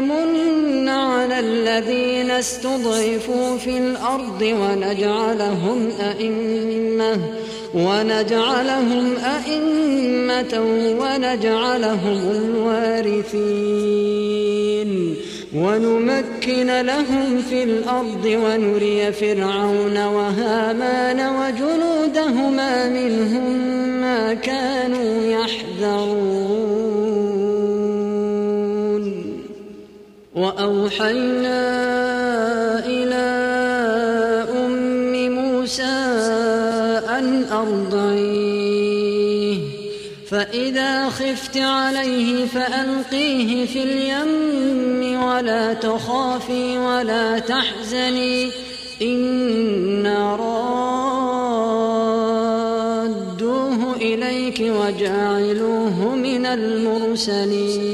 نمن على الذين استضعفوا في الأرض ونجعلهم أئمة ونجعلهم أئمة ونجعلهم الوارثين. ونمكن لهم في الأرض ونري فرعون وهامان وجنودهما منهم ما كانوا يحذرون. وأوحينا إلى أم موسى أن أرضعيه. فإذا خفت عليه فألقيه في اليم ولا تخافي ولا تحزني. إنا رادوه إليك وجاعلوه من المرسلين.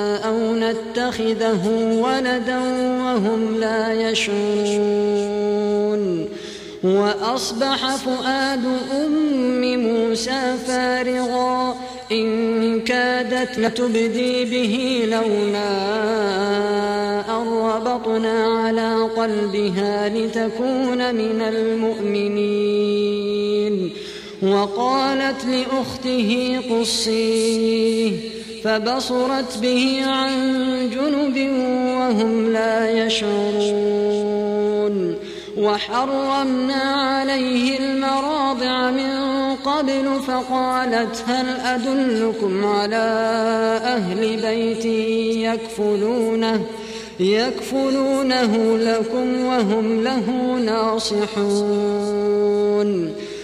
نتخذه ولدا وهم لا يشعرون. وأصبح فؤاد أم موسى فارغا. إن كادت لتبدي به لولا أن ربطنا على قلبها لتكون من المؤمنين. وقالت لأخته قصيه فبصرت به عن جنب وهم لا يشعرون. وحرمنا عليه المراضع من قبل فقالت هل أدلكم على أهل بيت يكفلونه يكفلونه لكم وهم له ناصحون.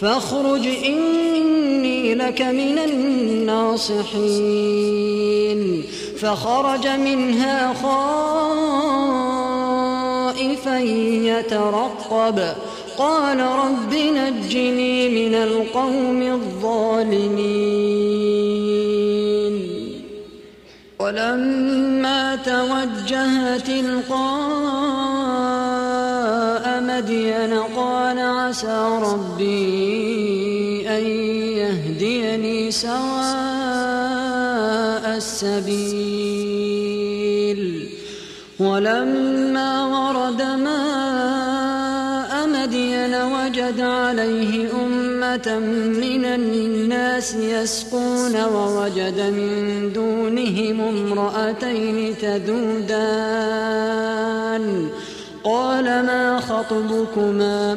فاخرج إني لك من الناصحين. فخرج منها خائفا يترقب. قال رب نجني من القوم الظالمين. ولما توجه تلقاء مدين قال عسى ربي أن يهديني سواء السبيل. ولما ورد ماء مدين وجد عليه أمة من الناس يسقون ووجد من دونهم امرأتين تذودان. قال ما خطبكما؟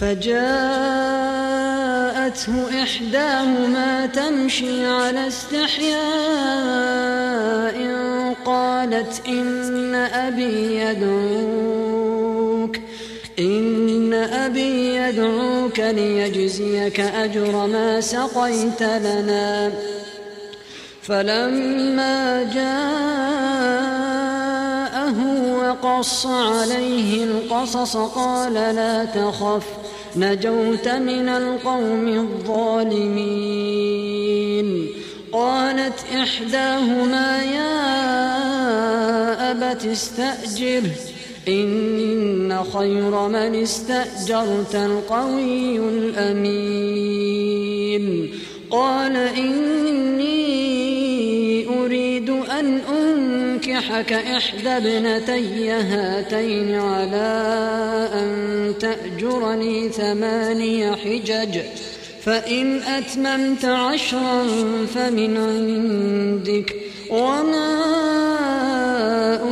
فجاءته إحداهما تمشي على استحياء قالت إن أبي يدعوك إن أبي يدعوك ليجزيك أجر ما سقيت لنا. فلما جاءه وقص عليه القصص قال لا تخف نجوت من القوم الظالمين. قالت إحداهما يا أبت استأجره إن خير من استأجرت القوي الأمين. قال إني أريد أن أنكحك إحدى ابنتي هاتين على أن تأجرني ثماني حجج فإن أتممت عشرا فمن عندك وما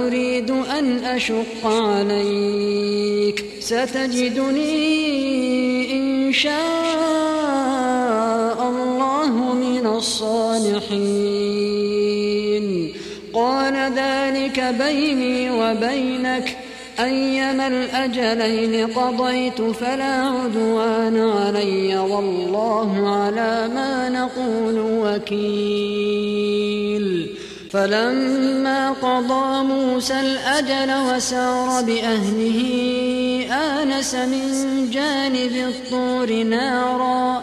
أريد أن أشق عليك. ستجدني إن شاء الله من الصالحين. بيني وبينك أيما الأجلين قضيت فلا عدوان علي والله على ما نقول وكيل. فلما قضى موسى الأجل وسار بأهله آنس من جانب الطور نارا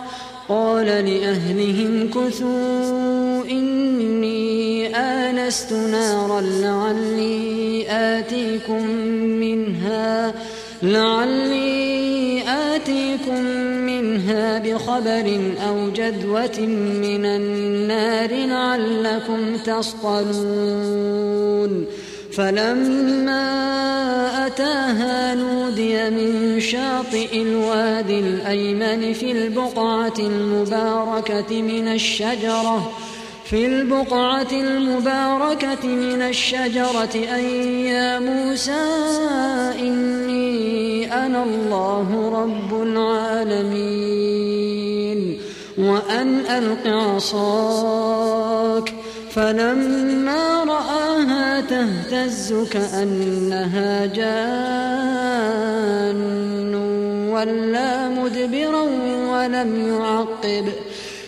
قال لأهلهم إني آنست نارا لعلي آتيكم منها لعلي آتيكم منها بخبر أو جذوة من النار لعلكم تصطلون. فلما أتاها نودي من شاطئ الوادي الأيمن في البقعة المباركة من الشجرة في البقعة المباركة من الشجرة أن يا موسى إني أنا الله رب العالمين وأن ألق عصاك فلما رآها تهتز كأنها جان ولا مدبرا ولم يعقب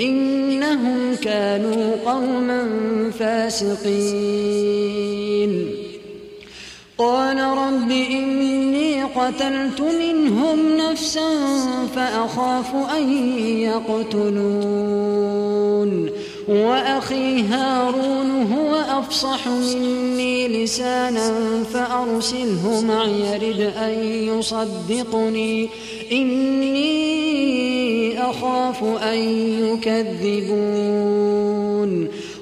إنهم كانوا قوما فاسقين. قال رب إني قتلت منهم نفسا فأخاف أن يقتلون. وأخي هارون هو أفصح مني لسانا فأرسله معي رد أن يصدقني. إني أخاف أن يكذبون.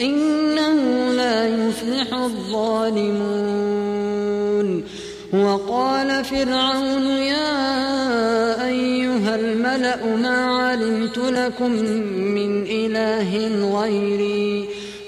إنه لا يفلح الظالمون. وقال فرعون يا أيها الملأ ما علمت لكم من إله غيري؟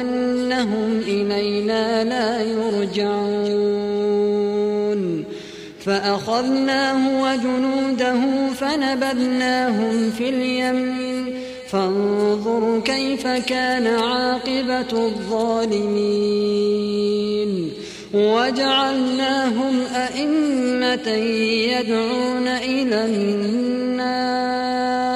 أنهم إلينا لا يرجعون. فأخذناه وجنوده فنبذناهم في اليم. فانظر كيف كان عاقبة الظالمين. وجعلناهم أئمة يدعون إلى النار.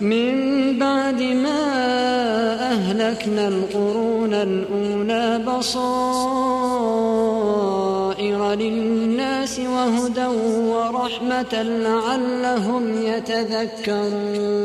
من بعد ما أهلكنا القرون الأولى بصائر للناس وهدى ورحمة لعلهم يتذكرون.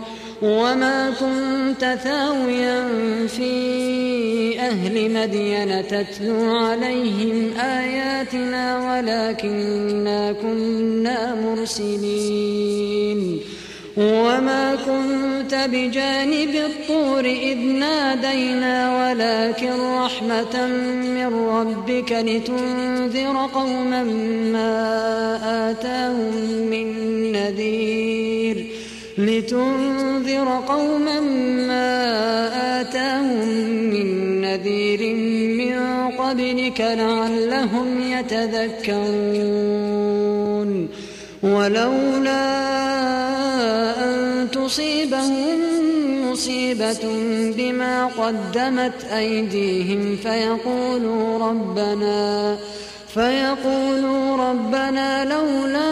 وما كنت ثاويا في أهل مدين تتلو عليهم آياتنا ولكنا كنا مرسلين. وما كنت بجانب الطور إذ نادينا ولكن رحمة من ربك لتنذر قوما ما آتاهم من نذير. لتنذر قوما ما آتاهم من نذير من قبلك لعلهم يتذكرون. ولولا أن تصيبهم مصيبة بما قدمت أيديهم فيقولوا ربنا فيقولوا ربنا لولا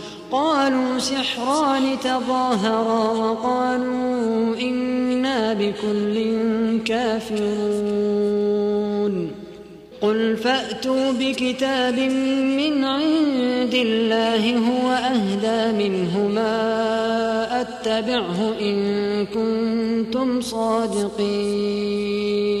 قالوا سحران تظاهرا وقالوا إنا بكل كافرون. قل فأتوا بكتاب من عند الله هو أهدى منهما أتبعه إن كنتم صادقين.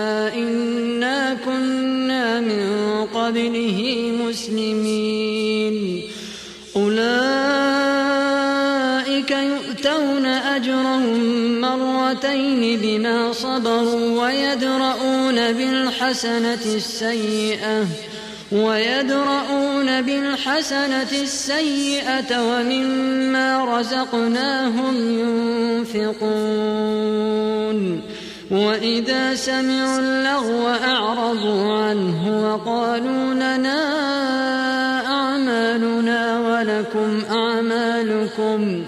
بما صبروا ويدرؤون بالحسنة السيئة ويدرؤون بالحسنة السيئة ومما رزقناهم ينفقون. وإذا سمعوا اللغو أعرضوا عنه وقالوا لنا أعمالنا ولكم أعمالكم.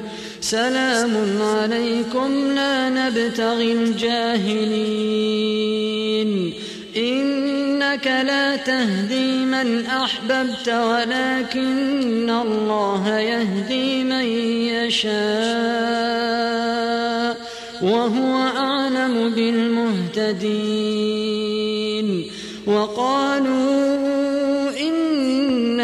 سلام عليكم لا نبتغي الجاهلين. إنك لا تهدي من أحببت ولكن الله يهدي من يشاء وهو أعلم بالمهتدين. وقالوا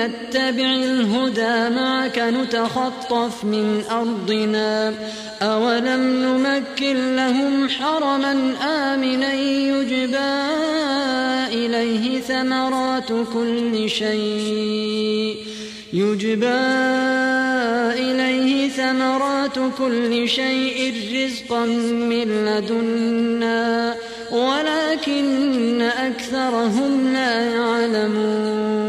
نتبع الهدى معك نتخطف من أرضنا. أولم نمكن لهم حرما آمنا يجبى إليه ثمرات كل شيء. يجبى إليه ثمرات كل شيء رزقا من لدنا ولكن أكثرهم لا يعلمون.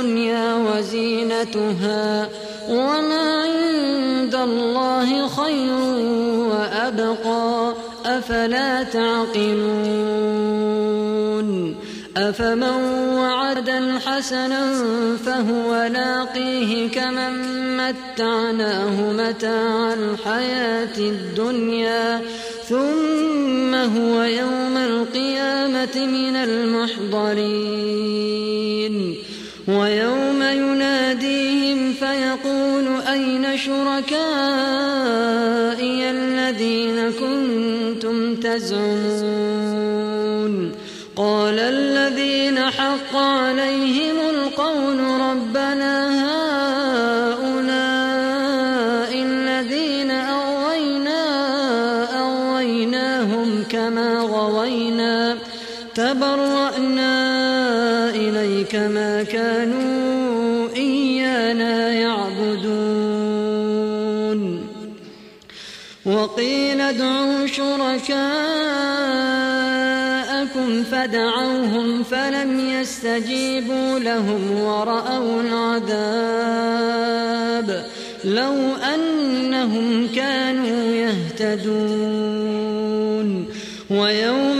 الدنيا وزينتها وما عند الله خير وأبقى. أفلا تعقلون؟ أفمن وعدا حسنا فهو لاقيه كمن متعناه متاع الحياة الدنيا. ثم هو يوم القيامة من المحضرين. ويوم يناديهم فيقول أين شركائي الذين كنتم تزعمون قال الذين حق عليهم القول ربنا إليك ما كانوا إيانا يعبدون. وقيل ادعوا شركاءكم فدعوهم فلم يستجيبوا لهم ورأوا العذاب لو أنهم كانوا يهتدون. ويوم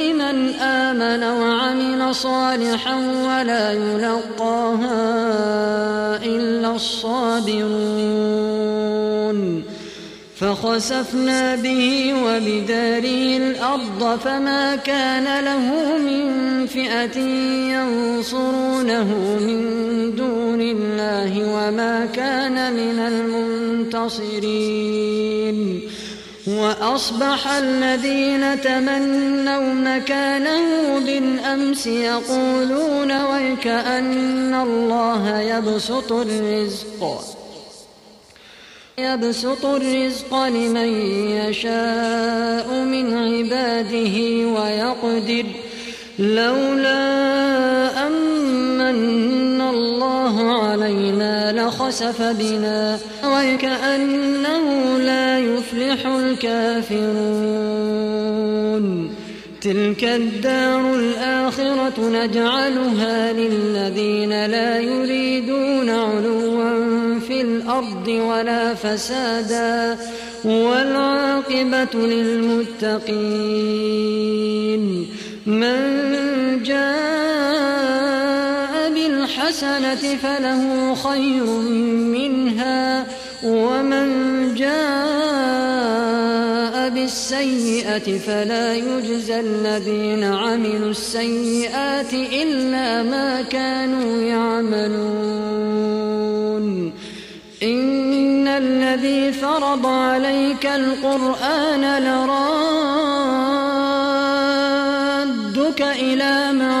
لمن آمن وعمل صالحا ولا يلقاها إلا الصابرون فخسفنا به وبداره الأرض فما كان له من فئة ينصرونه من دون الله وما كان من المنتصرين وأصبح الذين تمنوا مكانه بالأمس يقولون ويكأن الله يبسط الرزق. يبسط الرزق لمن يشاء من عباده ويقدر. لولا أمن الله علينا لخسف بنا وكأنه لا يفلح الكافرون. تلك الدار الآخرة نجعلها للذين لا يريدون علوا في الأرض ولا فسادا. والعاقبة للمتقين. من جاء بالحسنة فله خير منها ومن جاء بالسيئة فلا يجزى الذين عملوا السيئات إلا ما كانوا يعملون. إن الذي فرض عليك القرآن لرادك إلى معاد